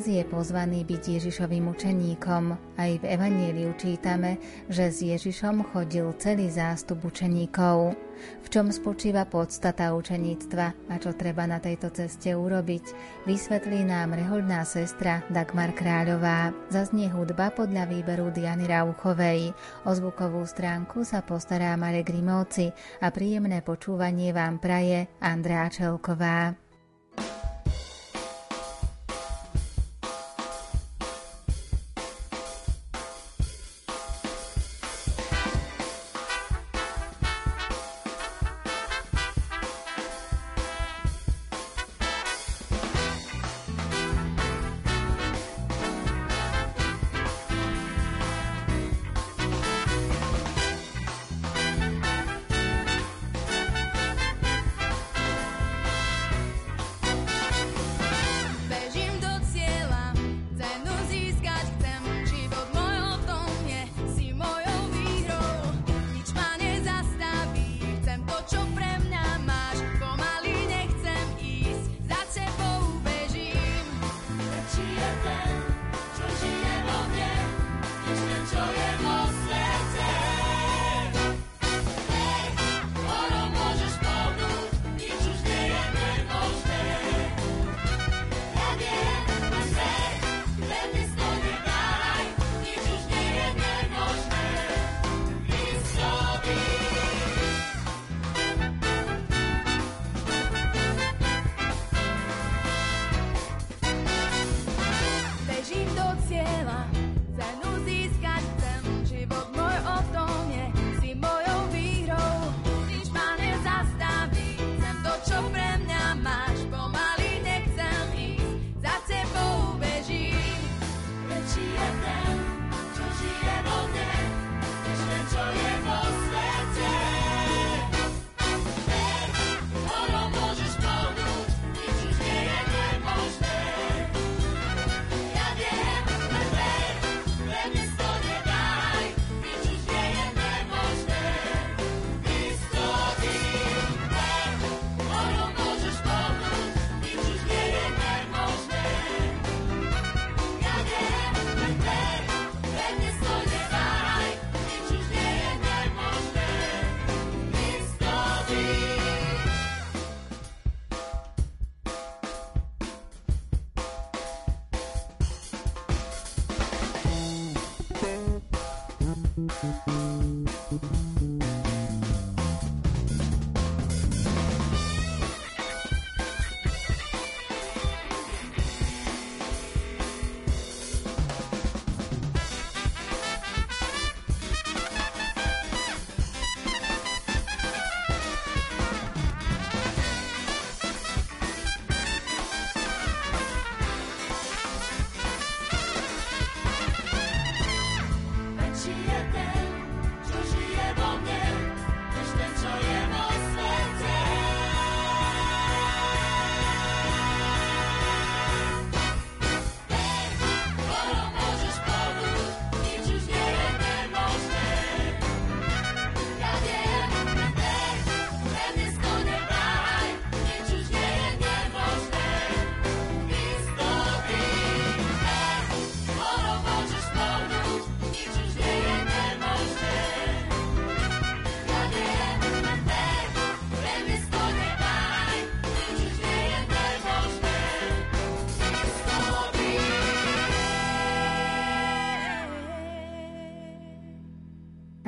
Nás je pozvaný byť Ježišovým učeníkom. Aj v Evangeliu čítame, že s Ježišom chodil celý zástup učeníkov. V čom spočíva podstata učeníctva a čo treba na tejto ceste urobiť, vysvetlí nám rehoľná sestra Dagmar Kráľová. Zaznie hudba podľa výberu Diany Rauchovej. O zvukovú stránku sa postará Marek Grimovci a príjemné počúvanie vám praje Andrá Čelková.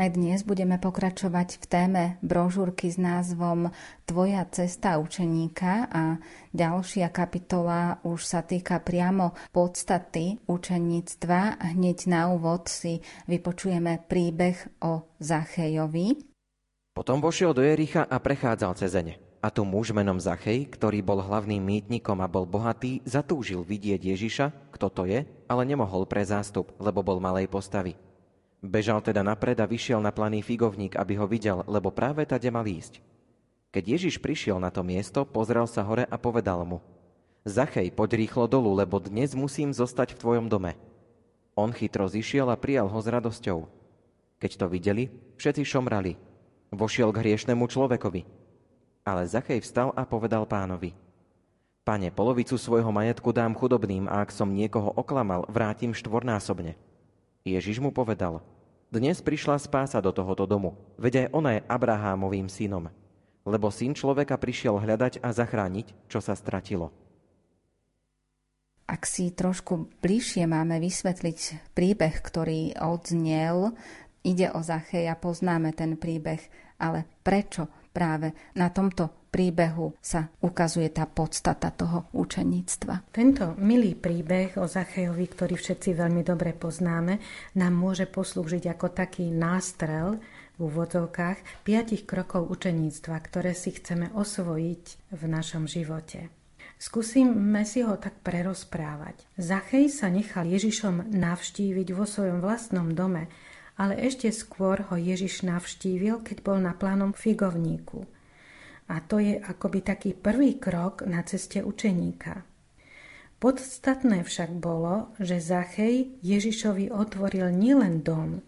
Aj dnes budeme pokračovať v téme brožúrky s názvom Tvoja cesta učeníka a ďalšia kapitola už sa týka priamo podstaty učeníctva. Hneď na úvod si vypočujeme príbeh o Zachejovi. Potom vošiel do Jericha a prechádzal cez zene. A tu muž menom Zachej, ktorý bol hlavným mýtnikom a bol bohatý, zatúžil vidieť Ježiša, kto to je, ale nemohol pre zástup, lebo bol malej postavy. Bežal teda napred a vyšiel na planý figovník, aby ho videl, lebo práve tade mal ísť. Keď Ježiš prišiel na to miesto, pozrel sa hore a povedal mu Zachej, poď rýchlo dolu, lebo dnes musím zostať v tvojom dome. On chytro zišiel a prijal ho s radosťou. Keď to videli, všetci šomrali. Vošiel k hriešnemu človekovi. Ale Zachej vstal a povedal pánovi Pane, polovicu svojho majetku dám chudobným a ak som niekoho oklamal, vrátim štvornásobne. Ježiš mu povedal, dnes prišla spása do tohoto domu, veď aj ona je Abrahámovým synom, lebo syn človeka prišiel hľadať a zachrániť, čo sa stratilo. Ak si trošku bližšie máme vysvetliť príbeh, ktorý odznel, ide o Zacheja, poznáme ten príbeh, ale prečo práve na tomto príbehu sa ukazuje tá podstata toho učeníctva. Tento milý príbeh o Zachejovi, ktorý všetci veľmi dobre poznáme, nám môže poslúžiť ako taký nástrel v úvodzovkách piatich krokov učeníctva, ktoré si chceme osvojiť v našom živote. Skúsime si ho tak prerozprávať. Zachej sa nechal Ježišom navštíviť vo svojom vlastnom dome, ale ešte skôr ho Ježiš navštívil, keď bol na plánom figovníku. A to je akoby taký prvý krok na ceste učeníka. Podstatné však bolo, že Zachej Ježišovi otvoril nielen dom,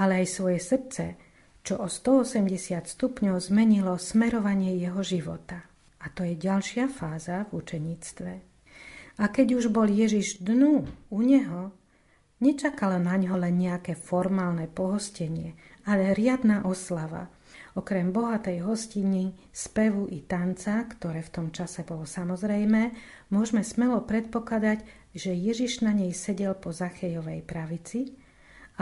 ale aj svoje srdce, čo o 180 stupňov zmenilo smerovanie jeho života. A to je ďalšia fáza v učeníctve. A keď už bol Ježiš dnu u neho, nečakalo na ňo len nejaké formálne pohostenie, ale riadna oslava – Okrem bohatej hostiny, spevu i tanca, ktoré v tom čase bolo samozrejme, môžeme smelo predpokladať, že Ježiš na nej sedel po Zachejovej pravici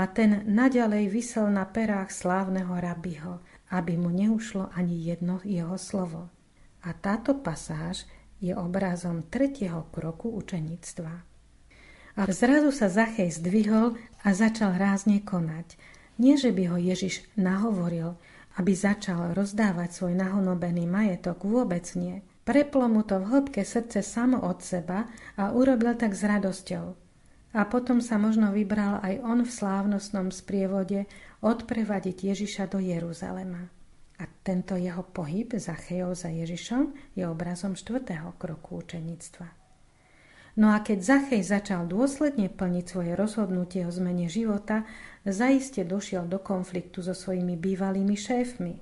a ten naďalej vysel na perách slávneho rabiho, aby mu neušlo ani jedno jeho slovo. A táto pasáž je obrazom tretieho kroku učeníctva. A zrazu sa Zachej zdvihol a začal rázne konať. Nie, že by ho Ježiš nahovoril, aby začal rozdávať svoj nahonobený majetok, vôbec nie. Preplo mu to v hĺbke srdce samo od seba a urobil tak s radosťou. A potom sa možno vybral aj on v slávnostnom sprievode odprevadiť Ježiša do Jeruzalema. A tento jeho pohyb Zachejov za Ježišom je obrazom štvrtého kroku učeníctva. No a keď Zachej začal dôsledne plniť svoje rozhodnutie o zmene života, zaiste došiel do konfliktu so svojimi bývalými šéfmi.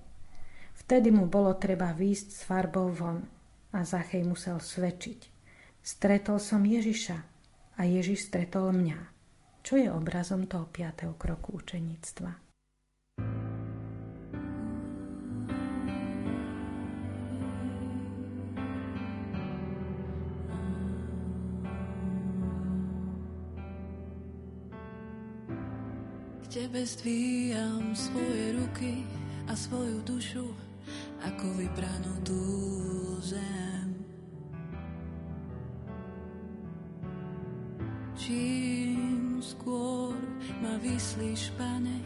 Vtedy mu bolo treba výjsť s farbou von a Zachej musel svedčiť. Stretol som Ježiša a Ježiš stretol mňa, čo je obrazom toho piatého kroku učeníctva. Tebe stvíjam svoje ruky a svoju dušu ako vybranú tú zem. Čím skôr ma vyslíš, pane,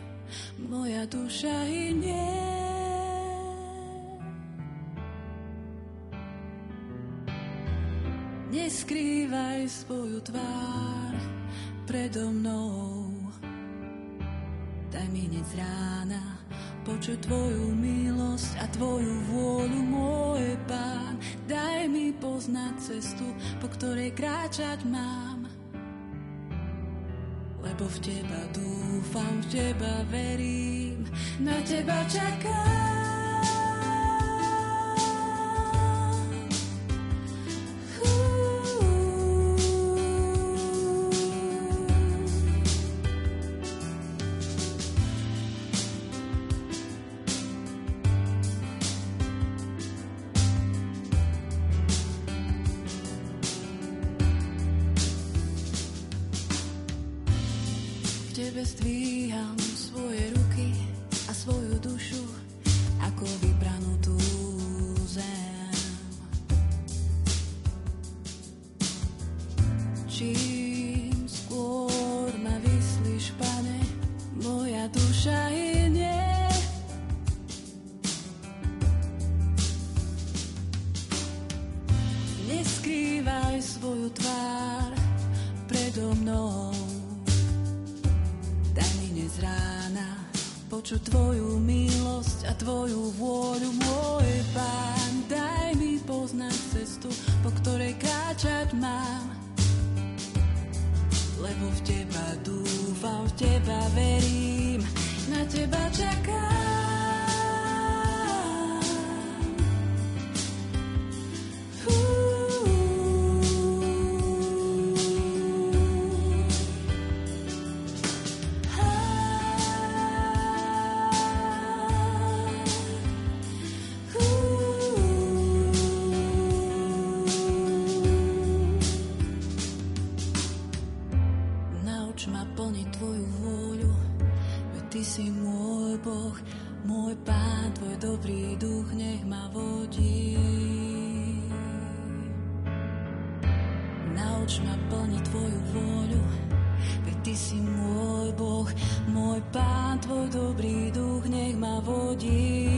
moja duša hynie. Neskrývaj svoju tvár predo mnou Daj mi z rána počuť Tvoju milosť a Tvoju vôľu, môj Pán. Daj mi poznať cestu, po ktorej kráčať mám. Lebo v Teba dúfam, v Teba verím, na Teba čakám. Počuť plní Tvoju vôľu, veď Ty si môj Boh, môj Pán, Tvoj dobrý duch, nech ma vodí.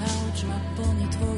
Nauč ma plniť Tvoju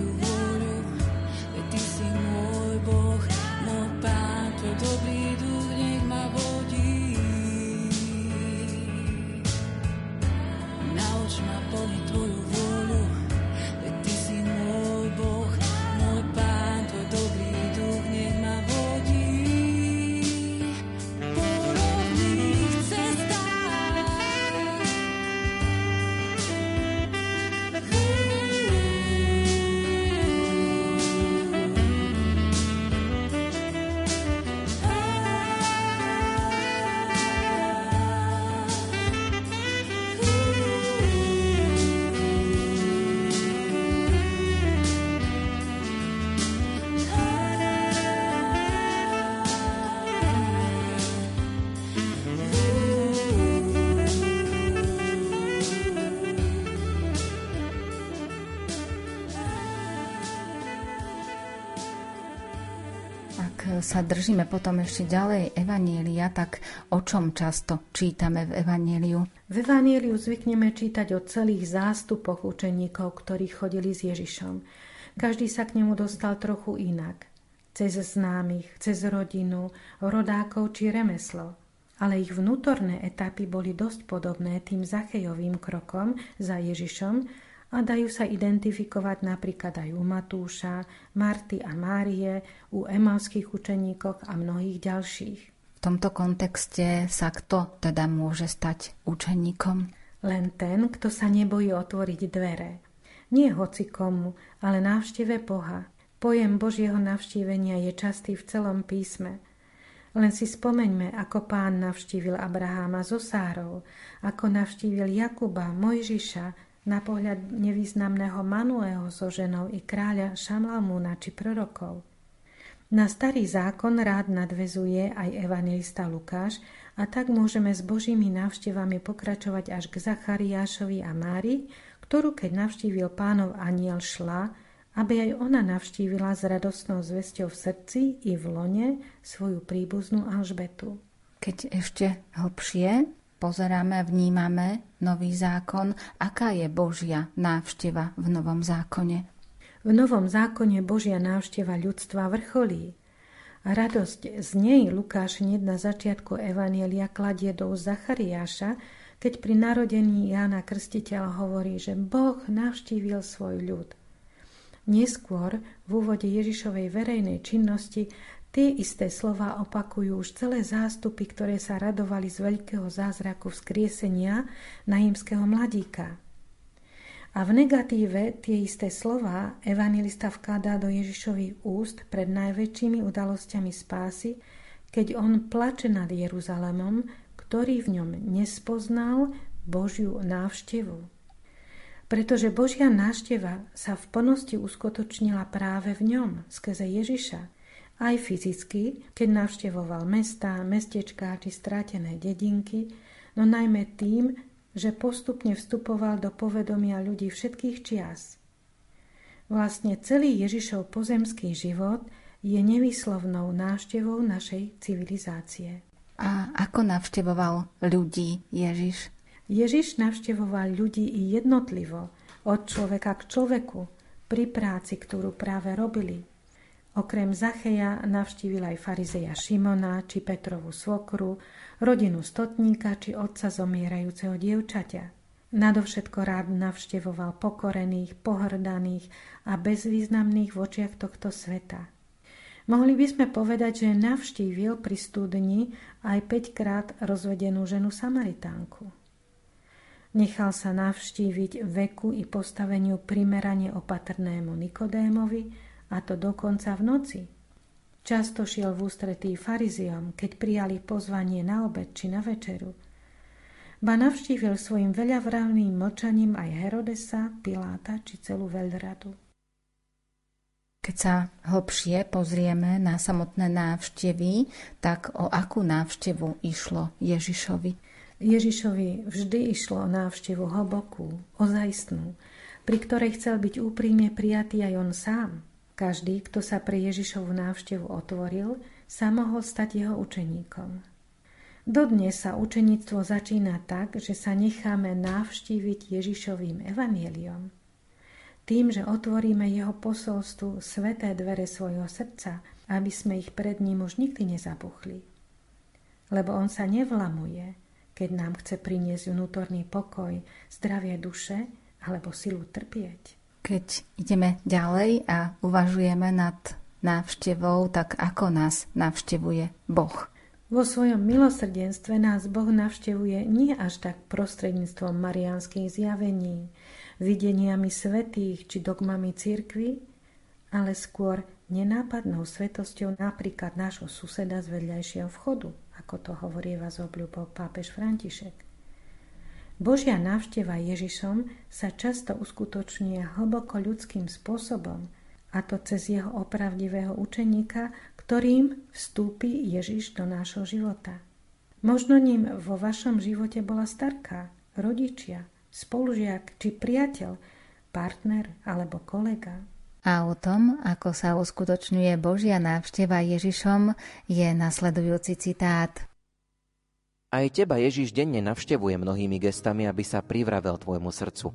sa držíme potom ešte ďalej Evanielia, tak o čom často čítame v Evanieliu? V Evanieliu zvykneme čítať o celých zástupoch učeníkov, ktorí chodili s Ježišom. Každý sa k nemu dostal trochu inak. Cez známych, cez rodinu, rodákov či remeslo. Ale ich vnútorné etapy boli dosť podobné tým Zachejovým krokom za Ježišom, a dajú sa identifikovať napríklad aj u Matúša, Marty a Márie, u emalských učeníkoch a mnohých ďalších. V tomto kontexte sa kto teda môže stať učeníkom? Len ten, kto sa nebojí otvoriť dvere. Nie hoci komu, ale návšteve Boha. Pojem Božieho navštívenia je častý v celom písme. Len si spomeňme, ako pán navštívil Abraháma zo Sárov, ako navštívil Jakuba, Mojžiša, na pohľad nevýznamného Manuého so ženou i kráľa Šamlamúna či prorokov. Na starý zákon rád nadvezuje aj evangelista Lukáš a tak môžeme s Božími návštevami pokračovať až k Zachariášovi a Mári, ktorú keď navštívil pánov aniel šla, aby aj ona navštívila s radostnou zvesťou v srdci i v lone svoju príbuznú Alžbetu. Keď ešte hlbšie pozeráme a vnímame nový zákon, aká je Božia návšteva v Novom zákone? V Novom zákone Božia návšteva ľudstva vrcholí. A radosť z nej Lukáš hneď na začiatku Evanielia kladie do Zachariáša, keď pri narodení Jána Krstiteľa hovorí, že Boh navštívil svoj ľud. Neskôr v úvode Ježišovej verejnej činnosti Tie isté slova opakujú už celé zástupy, ktoré sa radovali z veľkého zázraku vzkriesenia najímskeho mladíka. A v negatíve tie isté slova evangelista vkladá do Ježišových úst pred najväčšími udalosťami spásy, keď on plače nad Jeruzalemom, ktorý v ňom nespoznal Božiu návštevu. Pretože Božia návšteva sa v plnosti uskutočnila práve v ňom, skrze Ježiša, aj fyzicky, keď navštevoval mesta, mestečká či strátené dedinky, no najmä tým, že postupne vstupoval do povedomia ľudí všetkých čias. Vlastne celý Ježišov pozemský život je nevyslovnou návštevou našej civilizácie. A ako navštevoval ľudí Ježiš? Ježiš navštevoval ľudí i jednotlivo, od človeka k človeku, pri práci, ktorú práve robili. Okrem Zacheja navštívil aj farizeja Šimona či Petrovu svokru, rodinu stotníka či otca zomierajúceho dievčaťa. Nadovšetko rád navštevoval pokorených, pohrdaných a bezvýznamných v očiach tohto sveta. Mohli by sme povedať, že navštívil pri studni aj 5 krát rozvedenú ženu Samaritánku. Nechal sa navštíviť veku i postaveniu primerane opatrnému Nikodémovi, a to dokonca v noci. Často šiel v ústretí fariziom, keď prijali pozvanie na obed či na večeru. Ba navštívil svojim veľavravným mlčaním aj Herodesa, Piláta či celú veľradu. Keď sa hlbšie pozrieme na samotné návštevy, tak o akú návštevu išlo Ježišovi? Ježišovi vždy išlo o návštevu hlbokú, ozajstnú, pri ktorej chcel byť úprimne prijatý aj on sám. Každý, kto sa pre Ježišovu návštevu otvoril, sa mohol stať jeho učeníkom. Dodnes sa učeníctvo začína tak, že sa necháme navštíviť Ježišovým evanieliom. Tým, že otvoríme jeho posolstvu sveté dvere svojho srdca, aby sme ich pred ním už nikdy nezabuchli. Lebo on sa nevlamuje, keď nám chce priniesť vnútorný pokoj, zdravie duše alebo silu trpieť. Keď ideme ďalej a uvažujeme nad návštevou, tak ako nás navštevuje Boh? Vo svojom milosrdenstve nás Boh navštevuje nie až tak prostredníctvom marianských zjavení, videniami svetých či dogmami cirkvy, ale skôr nenápadnou svetosťou napríklad nášho suseda z vedľajšieho vchodu – ako to hovorieva z obľubou pápež František. Božia návšteva Ježišom sa často uskutočňuje hlboko ľudským spôsobom, a to cez jeho opravdivého učeníka, ktorým vstúpi Ježiš do nášho života. Možno ním vo vašom živote bola starka, rodičia, spolužiak či priateľ, partner alebo kolega. A o tom, ako sa uskutočňuje Božia návšteva Ježišom, je nasledujúci citát. Aj teba Ježiš denne navštevuje mnohými gestami, aby sa privravel tvojmu srdcu.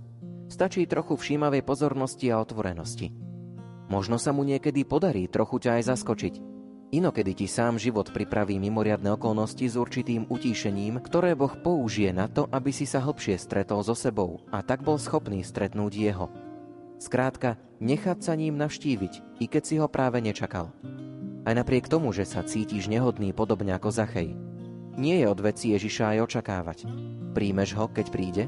Stačí trochu všímavej pozornosti a otvorenosti. Možno sa mu niekedy podarí trochu ťa aj zaskočiť. Inokedy ti sám život pripraví mimoriadne okolnosti s určitým utíšením, ktoré Boh použije na to, aby si sa hlbšie stretol so sebou a tak bol schopný stretnúť jeho. Skrátka, nechať sa ním navštíviť, i keď si ho práve nečakal. Aj napriek tomu, že sa cítiš nehodný podobne ako Zachej. Nie je od veci Ježiša aj očakávať. Príjmeš ho, keď príde?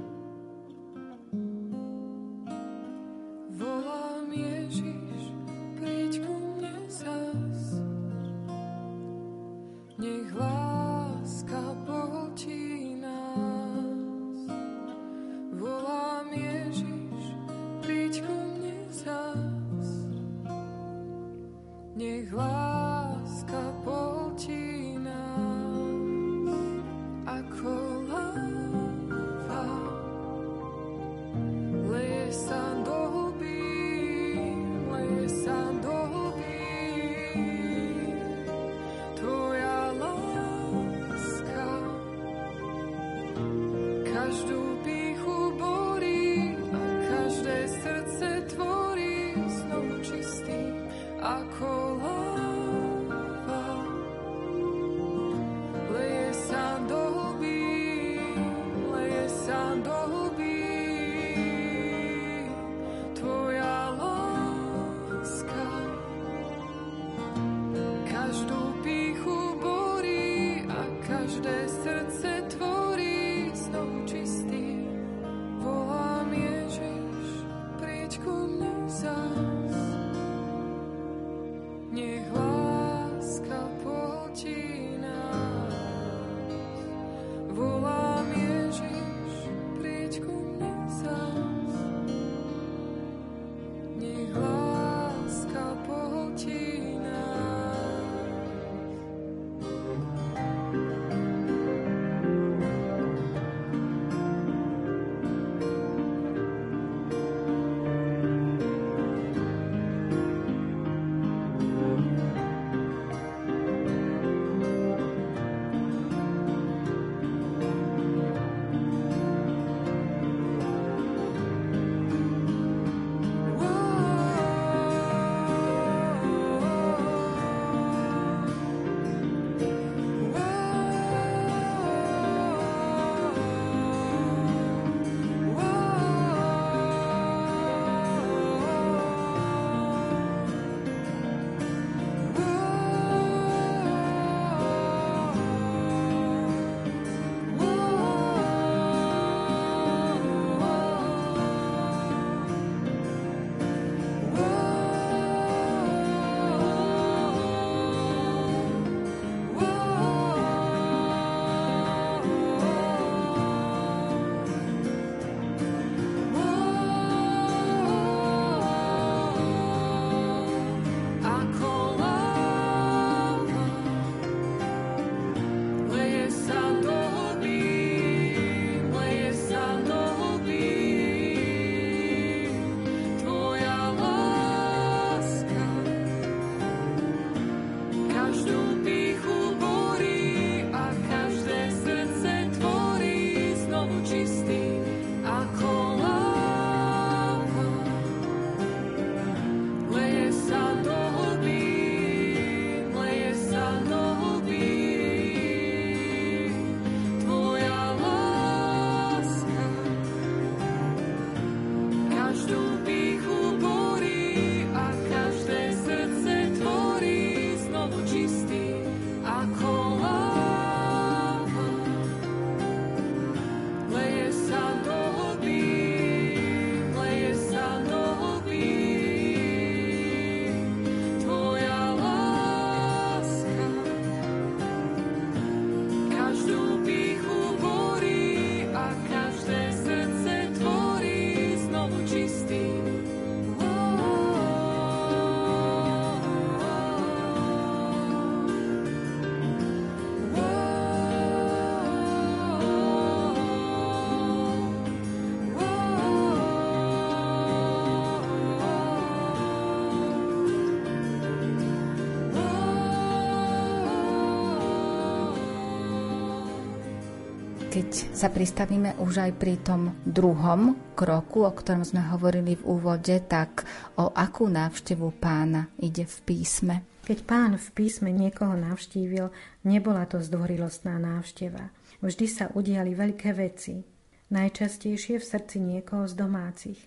Keď sa pristavíme už aj pri tom druhom kroku, o ktorom sme hovorili v úvode, tak o akú návštevu pána ide v písme? Keď pán v písme niekoho navštívil, nebola to zdvorilostná návšteva. Vždy sa udiali veľké veci, najčastejšie v srdci niekoho z domácich.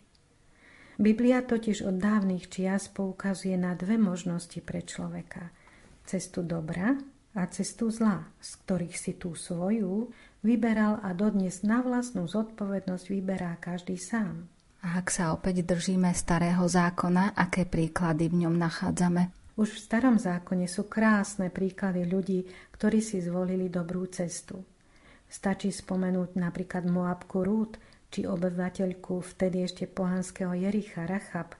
Biblia totiž od dávnych čias poukazuje na dve možnosti pre človeka. Cestu dobra a cestu zla, z ktorých si tú svoju vyberal a dodnes na vlastnú zodpovednosť vyberá každý sám. A ak sa opäť držíme starého zákona, aké príklady v ňom nachádzame? Už v starom zákone sú krásne príklady ľudí, ktorí si zvolili dobrú cestu. Stačí spomenúť napríklad Moabku Rút, či obyvateľku vtedy ešte pohanského Jericha Rachab,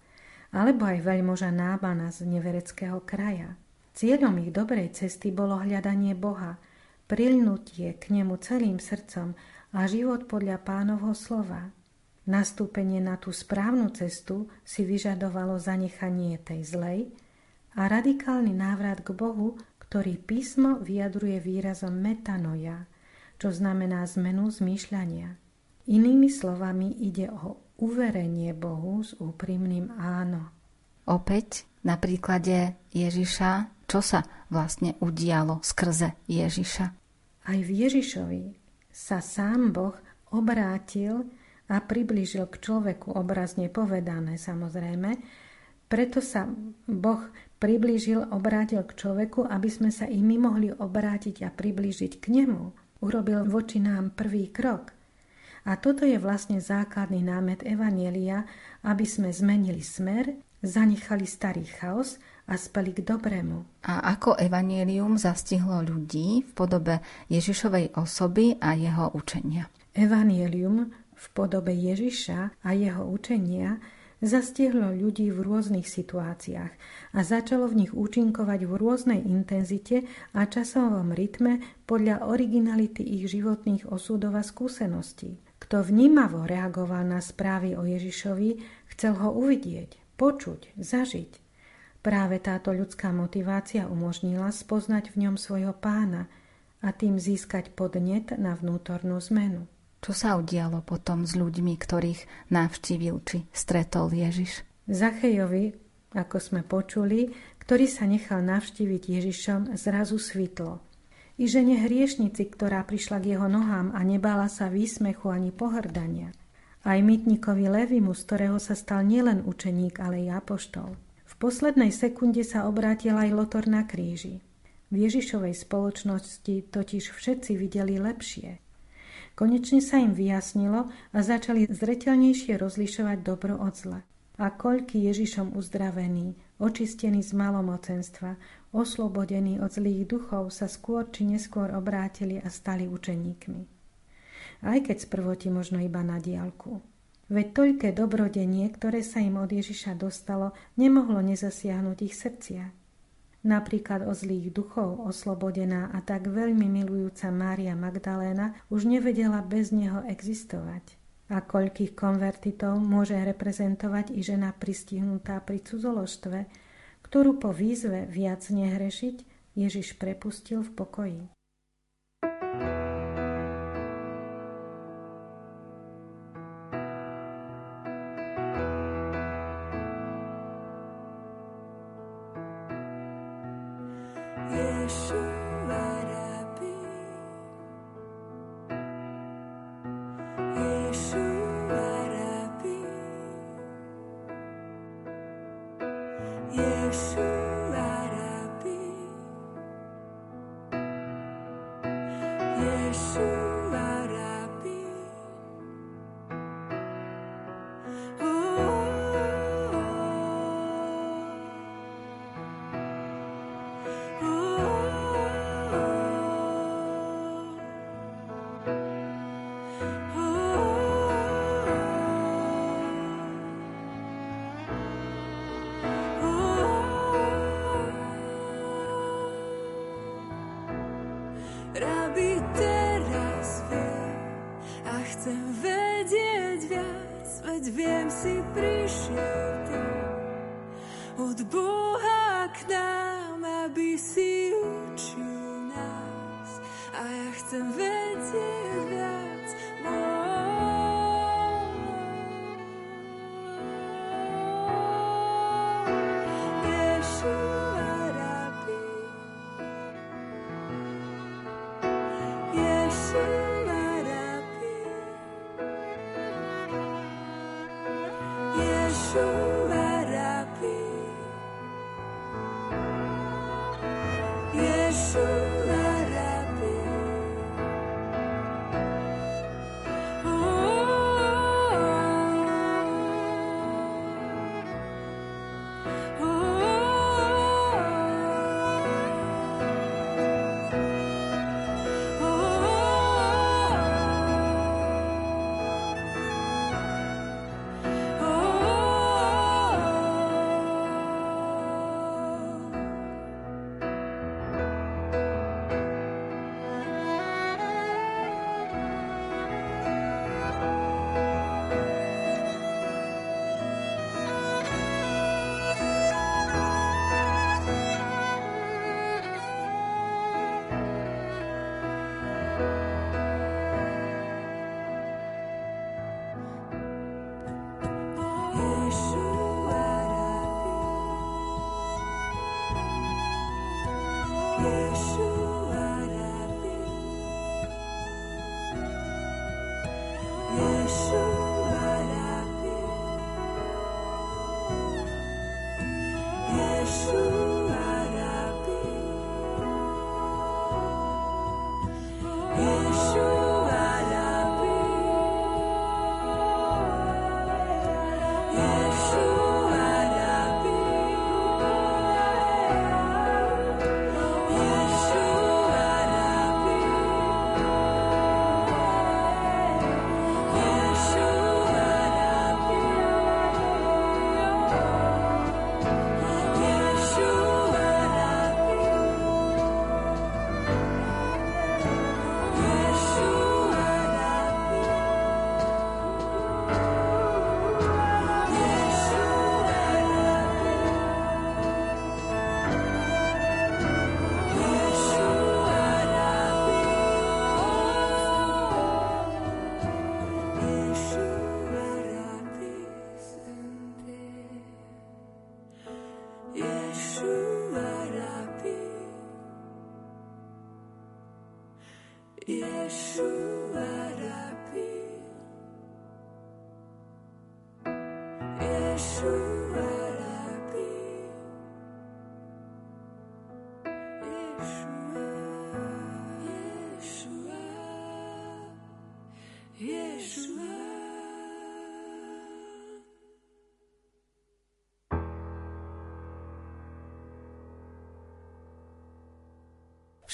alebo aj veľmoža Nábana z nevereckého kraja. Cieľom ich dobrej cesty bolo hľadanie Boha, prilnutie k nemu celým srdcom a život podľa pánovho slova. Nastúpenie na tú správnu cestu si vyžadovalo zanechanie tej zlej a radikálny návrat k Bohu, ktorý písmo vyjadruje výrazom metanoja, čo znamená zmenu zmýšľania. Inými slovami ide o uverenie Bohu s úprimným áno. Opäť na príklade Ježiša čo sa vlastne udialo skrze Ježiša. Aj v Ježišovi sa sám Boh obrátil a priblížil k človeku, obrazne povedané samozrejme. Preto sa Boh priblížil, obrátil k človeku, aby sme sa i my mohli obrátiť a priblížiť k nemu. Urobil voči nám prvý krok. A toto je vlastne základný námet Evanielia, aby sme zmenili smer, zanechali starý chaos a speli k dobrému. A ako evanielium zastihlo ľudí v podobe Ježišovej osoby a jeho učenia? Evanielium v podobe Ježiša a jeho učenia zastihlo ľudí v rôznych situáciách a začalo v nich účinkovať v rôznej intenzite a časovom rytme podľa originality ich životných osudov a skúseností. Kto vnímavo reagoval na správy o Ježišovi, chcel ho uvidieť, počuť, zažiť. Práve táto ľudská motivácia umožnila spoznať v ňom svojho pána a tým získať podnet na vnútornú zmenu. Čo sa udialo potom s ľuďmi, ktorých navštívil či stretol Ježiš? Zachejovi, ako sme počuli, ktorý sa nechal navštíviť Ježišom, zrazu svitlo. I žene hriešnici, ktorá prišla k jeho nohám a nebala sa výsmechu ani pohrdania. Aj mytníkovi Levimu, z ktorého sa stal nielen učeník, ale i apoštol. Poslednej sekunde sa obrátil aj Lotor na kríži. V Ježišovej spoločnosti totiž všetci videli lepšie. Konečne sa im vyjasnilo a začali zretelnejšie rozlišovať dobro od zla. A koľky Ježišom uzdravení, očistení z malomocenstva, oslobodení od zlých duchov sa skôr či neskôr obrátili a stali učeníkmi. Aj keď sprvoti možno iba na diálku. Veď toľké dobrodenie, ktoré sa im od Ježiša dostalo, nemohlo nezasiahnuť ich srdcia. Napríklad o zlých duchov oslobodená a tak veľmi milujúca Mária Magdaléna už nevedela bez neho existovať. A koľkých konvertitov môže reprezentovať i žena pristihnutá pri cudzoložstve, ktorú po výzve viac nehrešiť Ježiš prepustil v pokoji.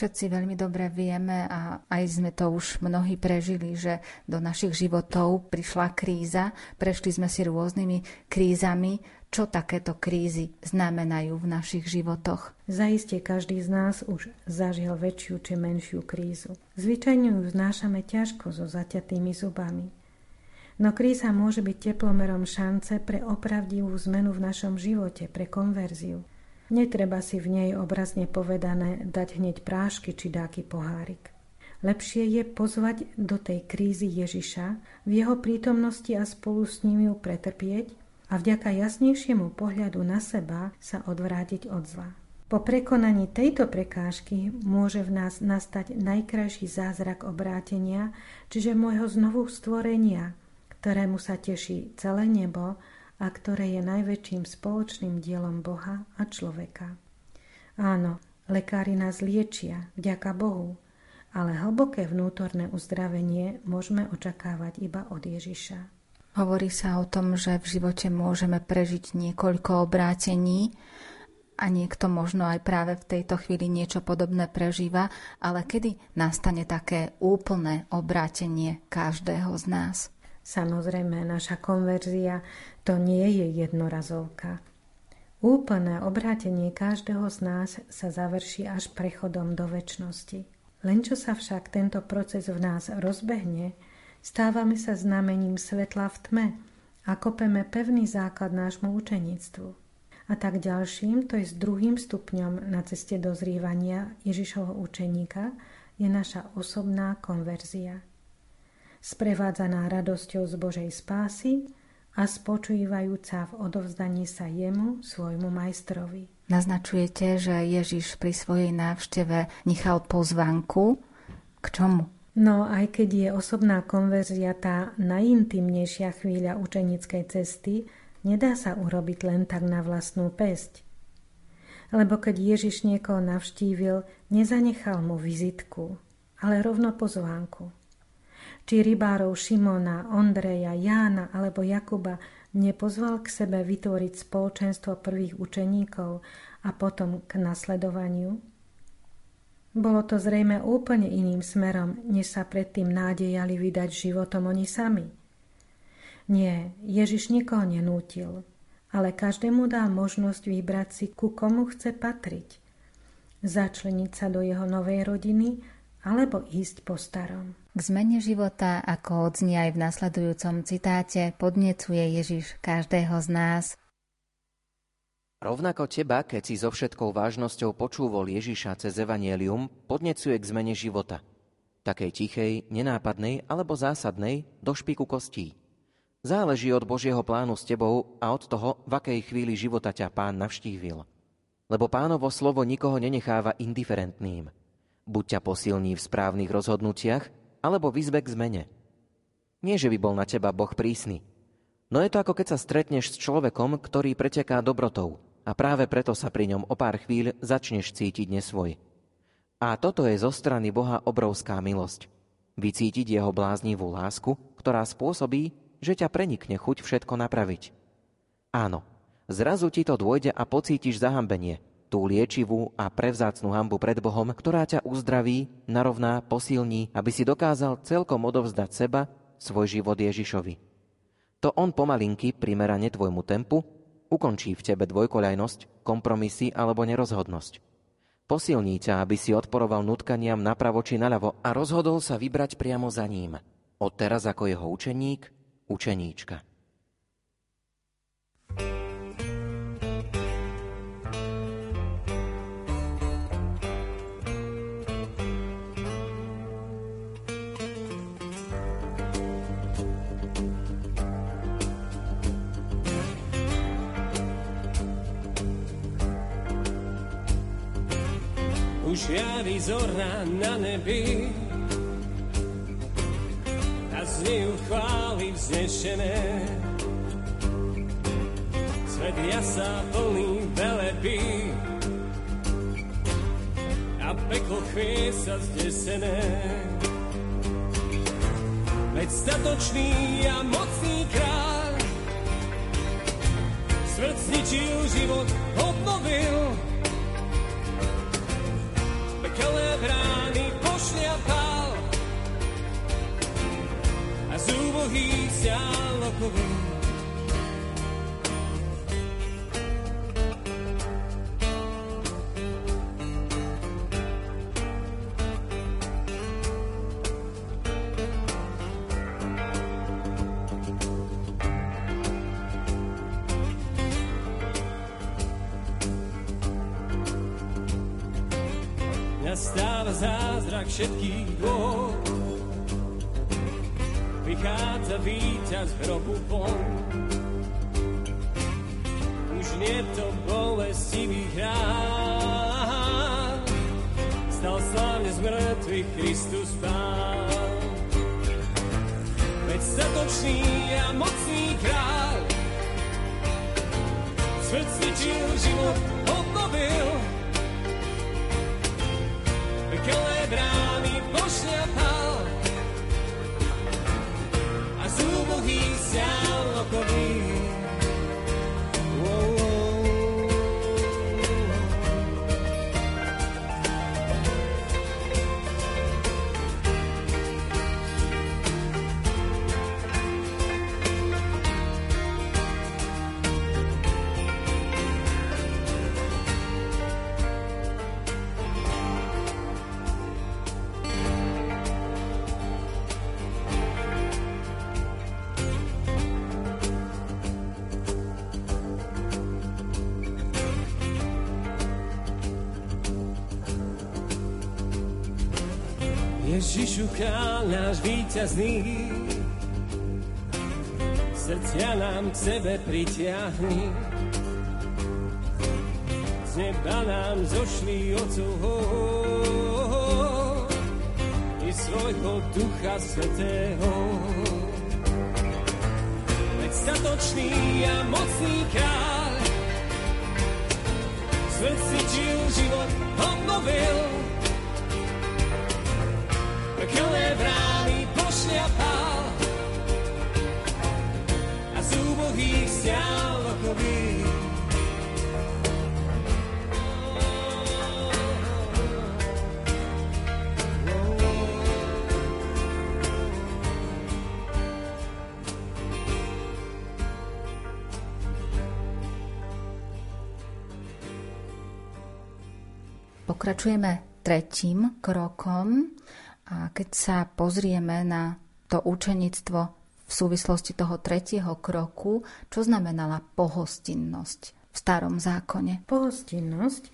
Všetci veľmi dobre vieme a aj sme to už mnohí prežili, že do našich životov prišla kríza, prešli sme si rôznymi krízami. Čo takéto krízy znamenajú v našich životoch? Zaiste každý z nás už zažil väčšiu či menšiu krízu. Zvyčajne ju znášame ťažko so zaťatými zubami. No kríza môže byť teplomerom šance pre opravdivú zmenu v našom živote, pre konverziu. Netreba si v nej obrazne povedané dať hneď prášky či dáky pohárik. Lepšie je pozvať do tej krízy Ježiša, v jeho prítomnosti a spolu s ním ju pretrpieť a vďaka jasnejšiemu pohľadu na seba sa odvrátiť od zla. Po prekonaní tejto prekážky môže v nás nastať najkrajší zázrak obrátenia, čiže môjho znovu stvorenia, ktorému sa teší celé nebo a ktoré je najväčším spoločným dielom Boha a človeka. Áno, lekári nás liečia, vďaka Bohu, ale hlboké vnútorné uzdravenie môžeme očakávať iba od Ježiša. Hovorí sa o tom, že v živote môžeme prežiť niekoľko obrátení a niekto možno aj práve v tejto chvíli niečo podobné prežíva, ale kedy nastane také úplné obrátenie každého z nás? Samozrejme, naša konverzia to nie je jednorazovka. Úplné obrátenie každého z nás sa završí až prechodom do väčšnosti. Len čo sa však tento proces v nás rozbehne, stávame sa znamením svetla v tme a kopeme pevný základ nášmu učenictvu. A tak ďalším, to je s druhým stupňom na ceste dozrývania Ježišovho učeníka, je naša osobná konverzia sprevádzaná radosťou z Božej spásy a spočívajúca v odovzdaní sa jemu, svojmu majstrovi. Naznačujete, že Ježiš pri svojej návšteve nechal pozvanku. K čomu? No aj keď je osobná konverzia tá najintimnejšia chvíľa učenickej cesty, nedá sa urobiť len tak na vlastnú pesť. Lebo keď Ježiš niekoho navštívil, nezanechal mu vizitku, ale rovno pozvánku. Či rybárov Šimona, Ondreja, Jána alebo Jakuba nepozval k sebe vytvoriť spoločenstvo prvých učeníkov a potom k nasledovaniu? Bolo to zrejme úplne iným smerom, než sa predtým nádejali vydať životom oni sami. Nie, Ježiš nikoho nenútil, ale každému dal možnosť vybrať si, ku komu chce patriť. Začleniť sa do jeho novej rodiny alebo ísť po starom. K zmene života, ako odznie aj v nasledujúcom citáte, podnecuje Ježiš každého z nás. Rovnako teba, keď si so všetkou vážnosťou počúvol Ježiša cez Evangelium, podnecuje k zmene života. Takej tichej, nenápadnej alebo zásadnej do špiku kostí. Záleží od Božieho plánu s tebou a od toho, v akej chvíli života ťa pán navštívil. Lebo pánovo slovo nikoho nenecháva indiferentným. Buď ťa posilní v správnych rozhodnutiach, alebo vyzve k zmene. Nie, že by bol na teba Boh prísny, no je to ako keď sa stretneš s človekom, ktorý preteká dobrotou, a práve preto sa pri ňom o pár chvíľ začneš cítiť nesvoj. A toto je zo strany Boha obrovská milosť. Vycítiť jeho bláznivú lásku, ktorá spôsobí, že ťa prenikne chuť všetko napraviť. Áno, zrazu ti to dôjde a pocítiš zahambenie, tú liečivú a prevzácnú hambu pred Bohom, ktorá ťa uzdraví, narovná, posilní, aby si dokázal celkom odovzdať seba, svoj život Ježišovi. To on pomalinky, primerane tvojmu tempu, Ukončí v tebe dvojkoľajnosť, kompromisy alebo nerozhodnosť. Posilní ťa, aby si odporoval nutkaniam napravo či naľavo a rozhodol sa vybrať priamo za ním. Od teraz ako jeho učeník, učeníčka. už javí zora na nebi a znejú chvály vznešené. Svet sa plný veleby a peklo chvie sa zdesené. Veď statočný a mocný kráľ smrť zničil, život obnovil brány pošliapal a z úbohých sial okovil. Ježišu kráľ náš víťazný, srdcia nám k sebe pritiahni. Z neba nám zošli Otcovho i svojho Ducha Svetého. Veď statočný a mocný kráľ srdci žil život obnovil. Krvé brány pošliapal a z úbohých stiaľ okových Pokračujeme tretím krokom a keď sa pozrieme na to učenictvo v súvislosti toho tretieho kroku, čo znamenala pohostinnosť v starom zákone? Pohostinnosť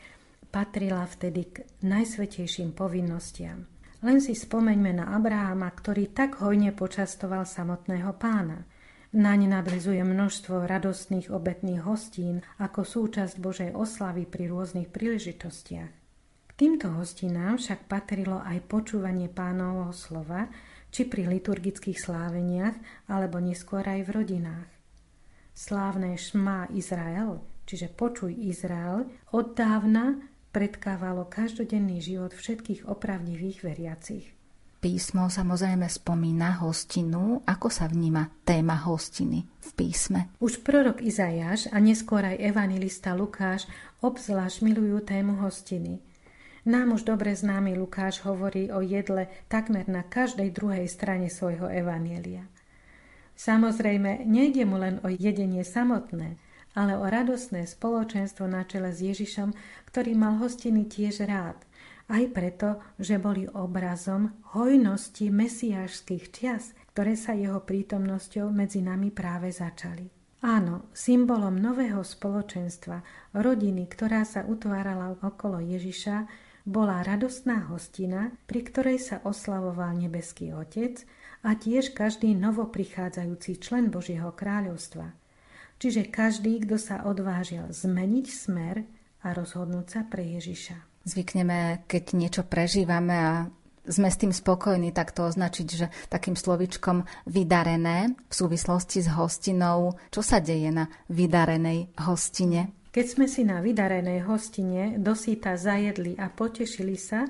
patrila vtedy k najsvetejším povinnostiam. Len si spomeňme na Abrahama, ktorý tak hojne počastoval samotného pána. Naň nadvezuje množstvo radostných obetných hostín ako súčasť Božej oslavy pri rôznych príležitostiach. Týmto hostinám však patrilo aj počúvanie pánovho slova, či pri liturgických sláveniach, alebo neskôr aj v rodinách. Slávne Šma Izrael, čiže počuj Izrael, od dávna predkávalo každodenný život všetkých opravdivých veriacich. Písmo samozrejme spomína hostinu. Ako sa vníma téma hostiny v písme? Už prorok Izajáš a neskôr aj evangelista Lukáš obzvlášť milujú tému hostiny – nám už dobre známy Lukáš hovorí o jedle takmer na každej druhej strane svojho evanielia. Samozrejme, nejde mu len o jedenie samotné, ale o radosné spoločenstvo na čele s Ježišom, ktorý mal hostiny tiež rád, aj preto, že boli obrazom hojnosti mesiášských čias, ktoré sa jeho prítomnosťou medzi nami práve začali. Áno, symbolom nového spoločenstva, rodiny, ktorá sa utvárala okolo Ježiša, bola radostná hostina, pri ktorej sa oslavoval nebeský Otec a tiež každý novoprichádzajúci člen Božieho kráľovstva. Čiže každý, kto sa odvážil zmeniť smer a rozhodnúť sa pre Ježiša. Zvykneme, keď niečo prežívame a sme s tým spokojní, tak to označiť, že takým slovičkom vydarené v súvislosti s hostinou. Čo sa deje na vydarenej hostine? Keď sme si na vydarenej hostine dosýta zajedli a potešili sa,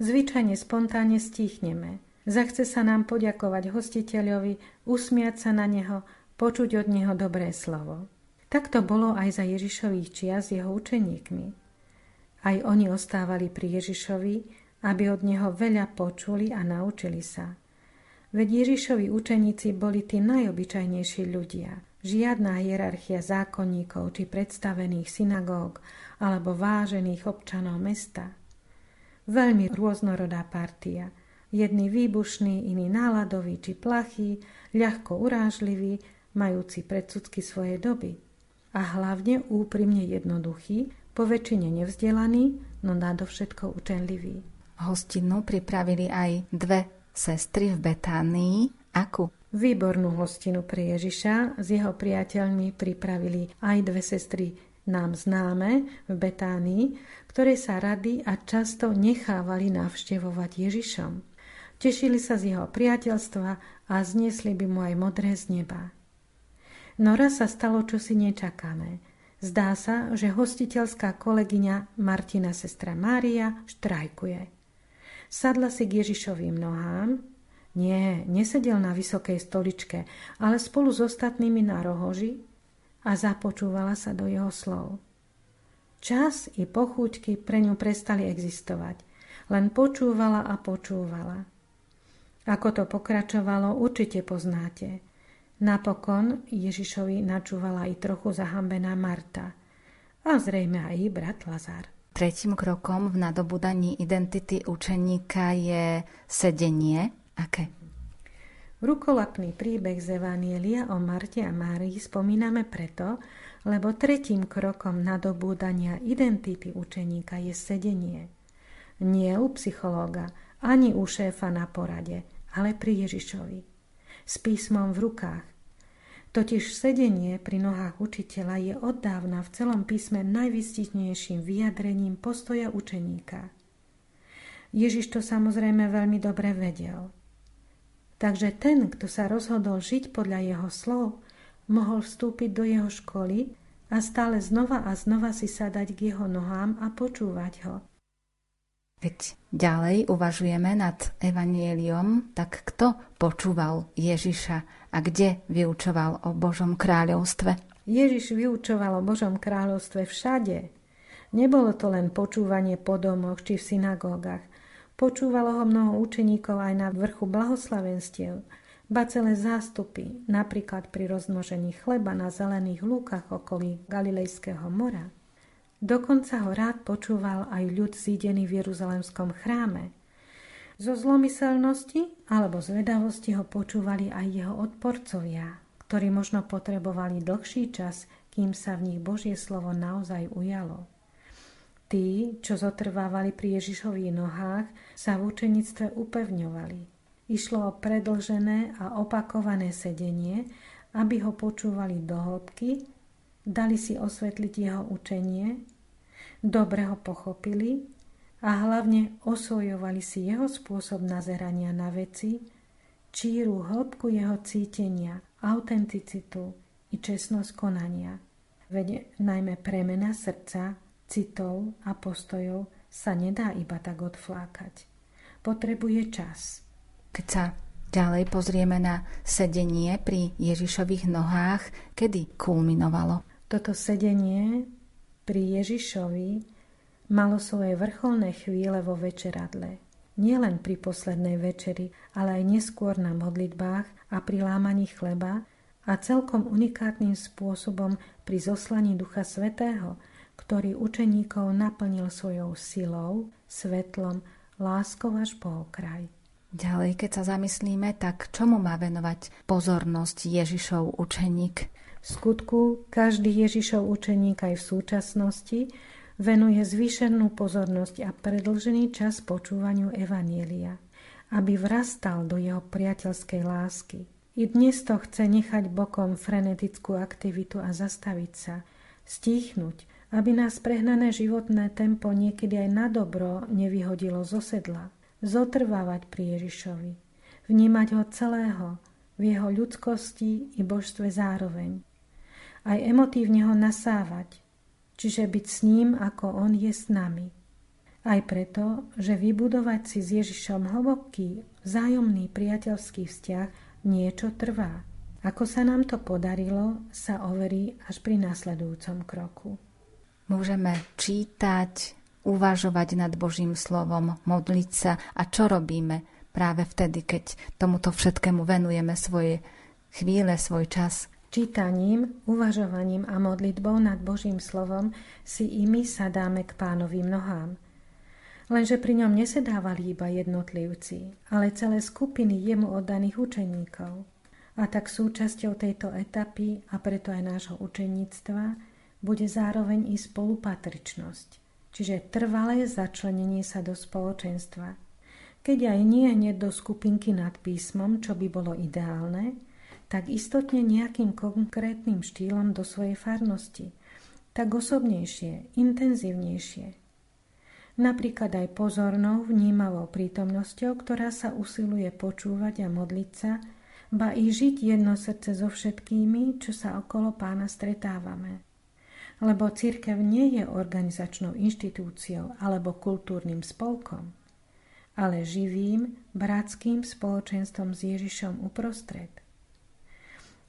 zvyčajne spontánne stichneme. Zachce sa nám poďakovať hostiteľovi, usmiať sa na neho, počuť od neho dobré slovo. Tak to bolo aj za Ježišových čias jeho učeníkmi. Aj oni ostávali pri Ježišovi, aby od neho veľa počuli a naučili sa. Veď Ježišovi učeníci boli tí najobyčajnejší ľudia – Žiadna hierarchia zákonníkov či predstavených synagóg alebo vážených občanov mesta. Veľmi rôznorodá partia. Jedný výbušný, iný náladový či plachý, ľahko urážlivý, majúci predsudky svojej doby. A hlavne úprimne jednoduchý, po väčšine nevzdelaný, no nadovšetko učenlivý. Hostinu pripravili aj dve sestry v Betánii. Akú? Výbornú hostinu pre Ježiša s jeho priateľmi pripravili aj dve sestry nám známe v Betánii, ktoré sa rady a často nechávali navštevovať Ježišom. Tešili sa z jeho priateľstva a zniesli by mu aj modré z neba. No raz sa stalo čosi nečakané. Zdá sa, že hostiteľská kolegyňa Martina sestra Mária štrajkuje. Sadla si k Ježišovým nohám, nie, nesedel na vysokej stoličke, ale spolu s ostatnými na rohoži a započúvala sa do jeho slov. Čas i pochúťky pre ňu prestali existovať. Len počúvala a počúvala. Ako to pokračovalo, určite poznáte. Napokon Ježišovi načúvala i trochu zahambená Marta a zrejme aj brat Lazar. Tretím krokom v nadobudaní identity učeníka je sedenie Aké? Rukolapný príbeh z Evanielia o Marte a Márii spomíname preto, lebo tretím krokom nadobúdania identity učeníka je sedenie. Nie u psychológa, ani u šéfa na porade, ale pri Ježišovi. S písmom v rukách. Totiž sedenie pri nohách učiteľa je od dávna v celom písme najvystižnejším vyjadrením postoja učeníka. Ježiš to samozrejme veľmi dobre vedel – Takže ten, kto sa rozhodol žiť podľa jeho slov, mohol vstúpiť do jeho školy a stále znova a znova si sadať k jeho nohám a počúvať ho. Keď ďalej uvažujeme nad evanieliom, tak kto počúval Ježiša a kde vyučoval o Božom kráľovstve? Ježiš vyučoval o Božom kráľovstve všade. Nebolo to len počúvanie po domoch či v synagógach. Počúvalo ho mnoho učeníkov aj na vrchu blahoslavenstiev, ba celé zástupy, napríklad pri rozmnožení chleba na zelených lúkach okolí Galilejského mora. Dokonca ho rád počúval aj ľud zídený v Jeruzalemskom chráme. Zo zlomyselnosti alebo zvedavosti ho počúvali aj jeho odporcovia, ktorí možno potrebovali dlhší čas, kým sa v nich Božie slovo naozaj ujalo. Tí, čo zotrvávali pri Ježišových nohách, sa v učenictve upevňovali. Išlo o predlžené a opakované sedenie, aby ho počúvali do hĺbky dali si osvetliť jeho učenie, dobre ho pochopili a hlavne osvojovali si jeho spôsob nazerania na veci, číru hĺbku jeho cítenia, autenticitu i čestnosť konania. Veď najmä premena srdca, citov a postojov sa nedá iba tak odflákať. Potrebuje čas. Keď sa ďalej pozrieme na sedenie pri Ježišových nohách, kedy kulminovalo? Toto sedenie pri Ježišovi malo svoje vrcholné chvíle vo večeradle. Nielen pri poslednej večeri, ale aj neskôr na modlitbách a pri lámaní chleba a celkom unikátnym spôsobom pri zoslaní Ducha Svetého, ktorý učeníkov naplnil svojou silou, svetlom, láskou až po okraj. Ďalej, keď sa zamyslíme, tak čomu má venovať pozornosť Ježišov učeník? V skutku každý Ježišov učeník aj v súčasnosti venuje zvýšenú pozornosť a predlžený čas počúvaniu Evanielia, aby vrastal do jeho priateľskej lásky. I dnes to chce nechať bokom frenetickú aktivitu a zastaviť sa, stíchnuť, aby nás prehnané životné tempo niekedy aj na dobro nevyhodilo zo sedla, zotrvávať pri Ježišovi, vnímať ho celého, v jeho ľudskosti i božstve zároveň aj emotívne ho nasávať, čiže byť s ním, ako on je s nami. Aj preto, že vybudovať si s Ježišom hlboký, vzájomný priateľský vzťah niečo trvá. Ako sa nám to podarilo, sa overí až pri nasledujúcom kroku. Môžeme čítať, uvažovať nad Božím slovom, modliť sa a čo robíme práve vtedy, keď tomuto všetkému venujeme svoje chvíle, svoj čas. Čítaním, uvažovaním a modlitbou nad Božím slovom si i my sadáme k pánovým nohám. Lenže pri ňom nesedávali iba jednotlivci, ale celé skupiny jemu oddaných učeníkov. A tak súčasťou tejto etapy a preto aj nášho učeníctva bude zároveň i spolupatričnosť, čiže trvalé začlenenie sa do spoločenstva. Keď aj nie hneď do skupinky nad písmom, čo by bolo ideálne, tak istotne nejakým konkrétnym štýlom do svojej farnosti, tak osobnejšie, intenzívnejšie. Napríklad aj pozornou, vnímavou prítomnosťou, ktorá sa usiluje počúvať a modliť sa, ba i žiť jedno srdce so všetkými, čo sa okolo pána stretávame. Lebo církev nie je organizačnou inštitúciou alebo kultúrnym spolkom, ale živým, bratským spoločenstvom s Ježišom uprostred –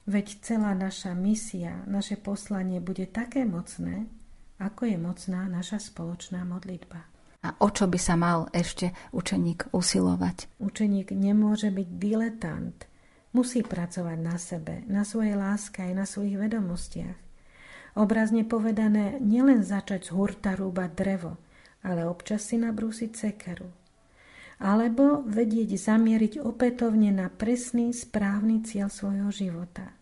Veď celá naša misia, naše poslanie bude také mocné, ako je mocná naša spoločná modlitba. A o čo by sa mal ešte učeník usilovať? Učeník nemôže byť diletant. Musí pracovať na sebe, na svojej láske aj na svojich vedomostiach. Obrazne povedané, nielen začať z hurta rúbať drevo, ale občas si nabrúsiť cekeru. Alebo vedieť zamieriť opätovne na presný, správny cieľ svojho života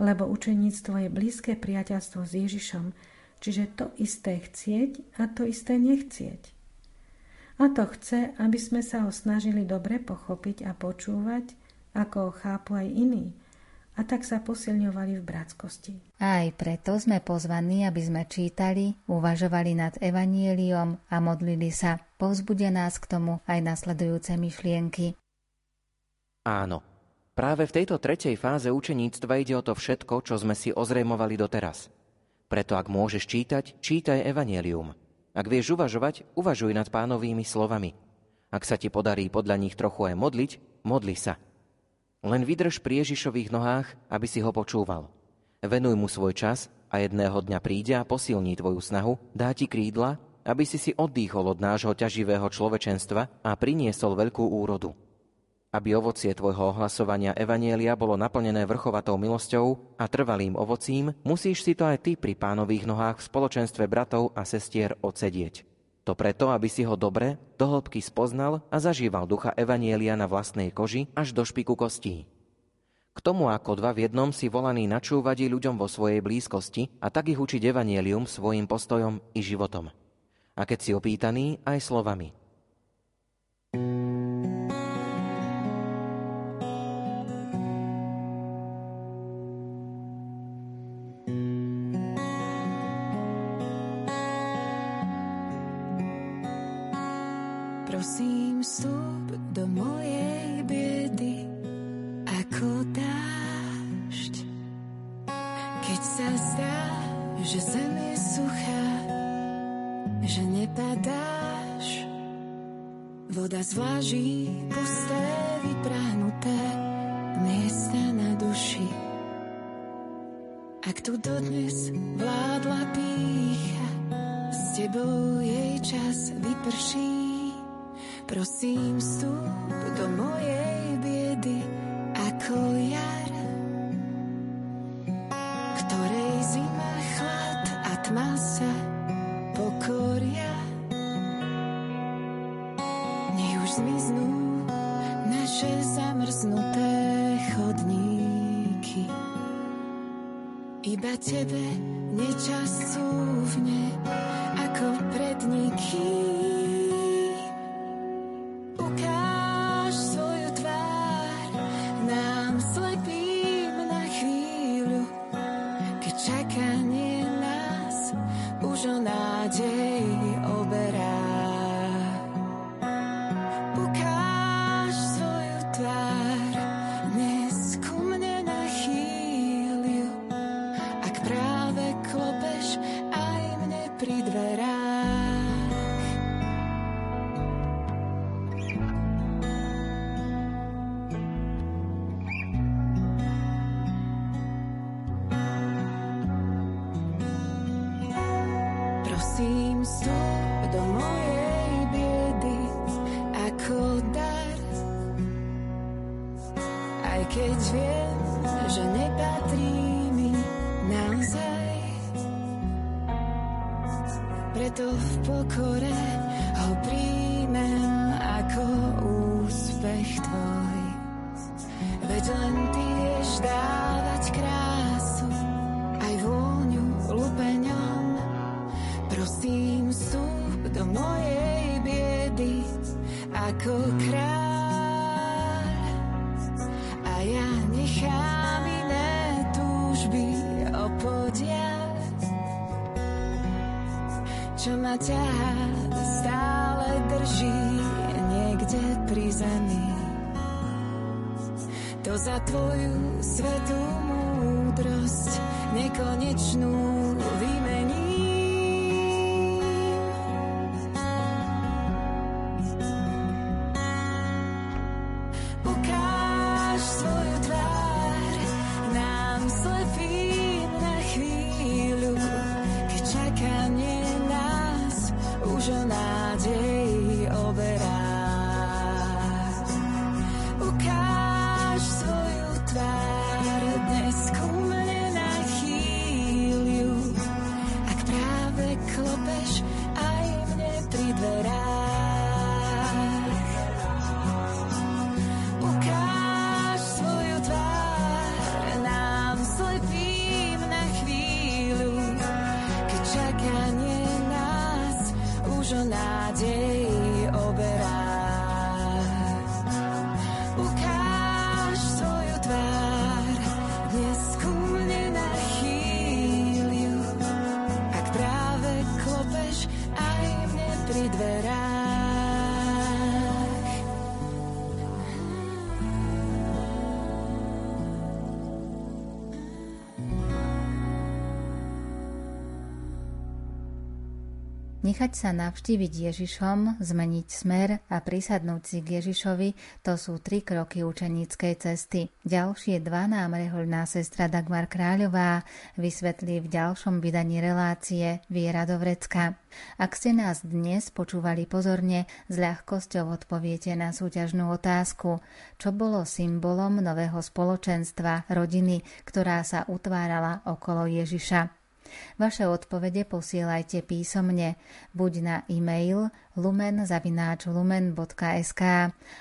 lebo učeníctvo je blízke priateľstvo s Ježišom, čiže to isté chcieť a to isté nechcieť. A to chce, aby sme sa ho snažili dobre pochopiť a počúvať, ako ho chápu aj iní, a tak sa posilňovali v bratskosti. Aj preto sme pozvaní, aby sme čítali, uvažovali nad evanieliom a modlili sa. Povzbudia nás k tomu aj nasledujúce myšlienky. Áno, Práve v tejto tretej fáze učeníctva ide o to všetko, čo sme si ozrejmovali doteraz. Preto ak môžeš čítať, čítaj Evangelium. Ak vieš uvažovať, uvažuj nad pánovými slovami. Ak sa ti podarí podľa nich trochu aj modliť, modli sa. Len vydrž pri Ježišových nohách, aby si ho počúval. Venuj mu svoj čas a jedného dňa príde a posilní tvoju snahu, dá ti krídla, aby si si oddýchol od nášho ťaživého človečenstva a priniesol veľkú úrodu. Aby ovocie tvojho ohlasovania Evanielia bolo naplnené vrchovatou milosťou a trvalým ovocím, musíš si to aj ty pri pánových nohách v spoločenstve bratov a sestier odsedieť. To preto, aby si ho dobre, do hĺbky spoznal a zažíval ducha Evanielia na vlastnej koži až do špiku kostí. K tomu ako dva v jednom si volaný načúvať ľuďom vo svojej blízkosti a tak ich učiť Evanielium svojim postojom i životom. A keď si opýtaný, aj slovami – Prosím, vstup do mojej biedy ako dážď. Keď sa zdá, že zem je suchá, že nepadáš, voda zvláží pusté, vyprahnuté miesta na duši. Ak tu dodnes vládla pícha, s tebou jej čas vyprší. Prosím, vstup do mojej Nemusím vstup do mojej biedy ako dar. Aj keď viem, že nepatrí mi naozaj. Preto v pokore ho príjmem ako úspech tvoj. Veď len ty vieš dať mojej biedy ako kráľ. A ja nechám iné túžby opodiať, čo ma ťa stále drží niekde pri zemi. To za tvoju svetú múdrosť nekonečnú Nechať sa navštíviť Ježišom, zmeniť smer a prisadnúť si k Ježišovi, to sú tri kroky učeníckej cesty. Ďalšie dva nám rehoľná sestra Dagmar Kráľová vysvetlí v ďalšom vydaní relácie Viera do vrecka. Ak ste nás dnes počúvali pozorne, s ľahkosťou odpoviete na súťažnú otázku, čo bolo symbolom nového spoločenstva, rodiny, ktorá sa utvárala okolo Ježiša. Vaše odpovede posielajte písomne buď na e-mail lumen.lumen.sk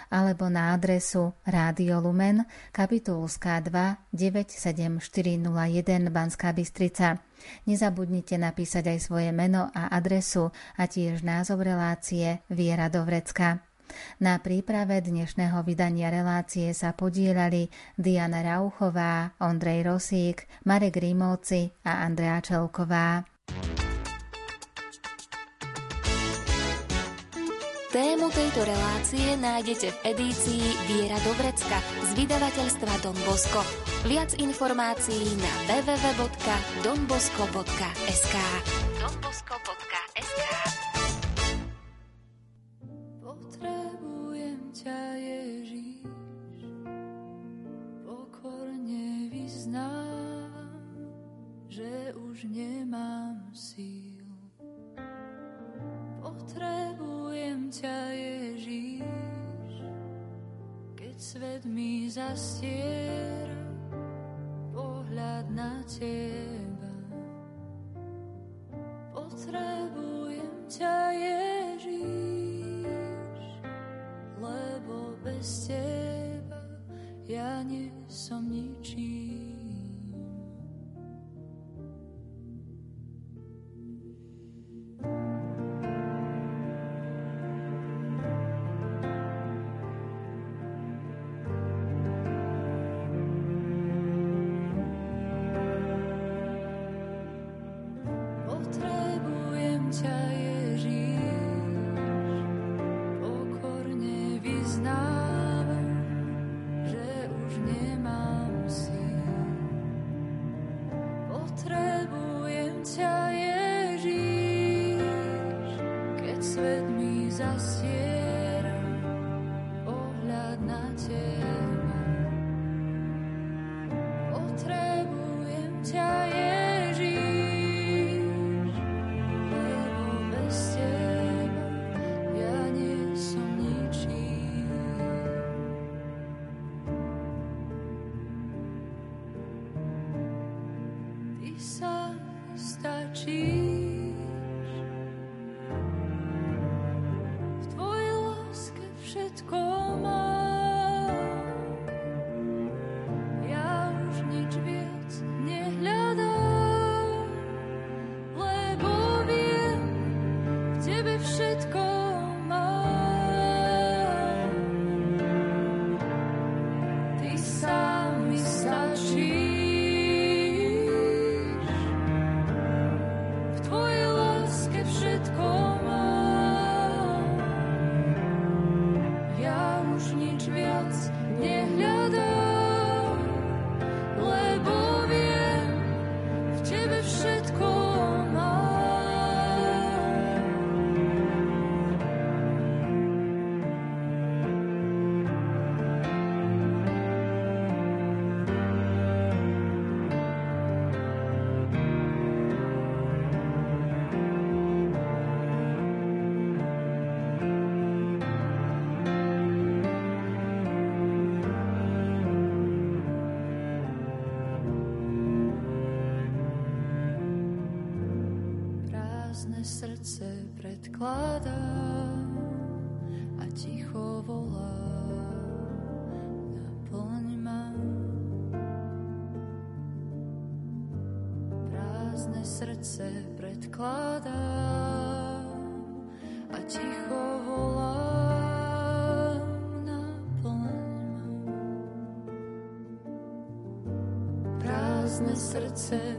alebo na adresu Rádio Lumen, kapitulská 2 97401 Banská Bystrica. Nezabudnite napísať aj svoje meno a adresu a tiež názov relácie Viera do vrecka. Na príprave dnešného vydania relácie sa podielali Diana Rauchová, Ondrej Rosík, Marek Rímovci a Andrea Čelková. Tému tejto relácie nájdete v edícii Viera Dobrecka z vydavateľstva Don Bosco. Viac informácií na www.donbosco.sk donbosco.sk ťa Ježiš, pokorne vyznávam, že už nemám síl. Potrebujem ťa Ježiš, keď svet mi zastiera pohľad na teba. Ja nie som ničím.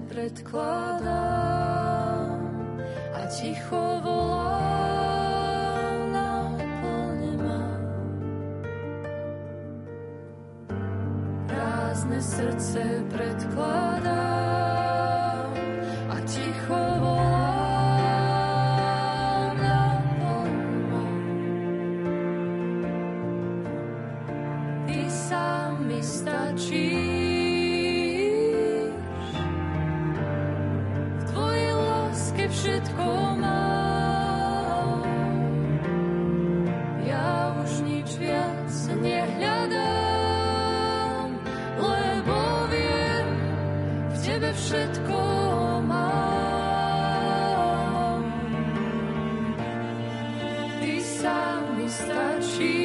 Predkladám a ticho volám, naplň ma. Prázdne srdce predkladám všetko mám. Ja už nič viac nehľadám, lebo viem, v tebe všetko mám. Ty sám mi stačíš.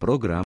программ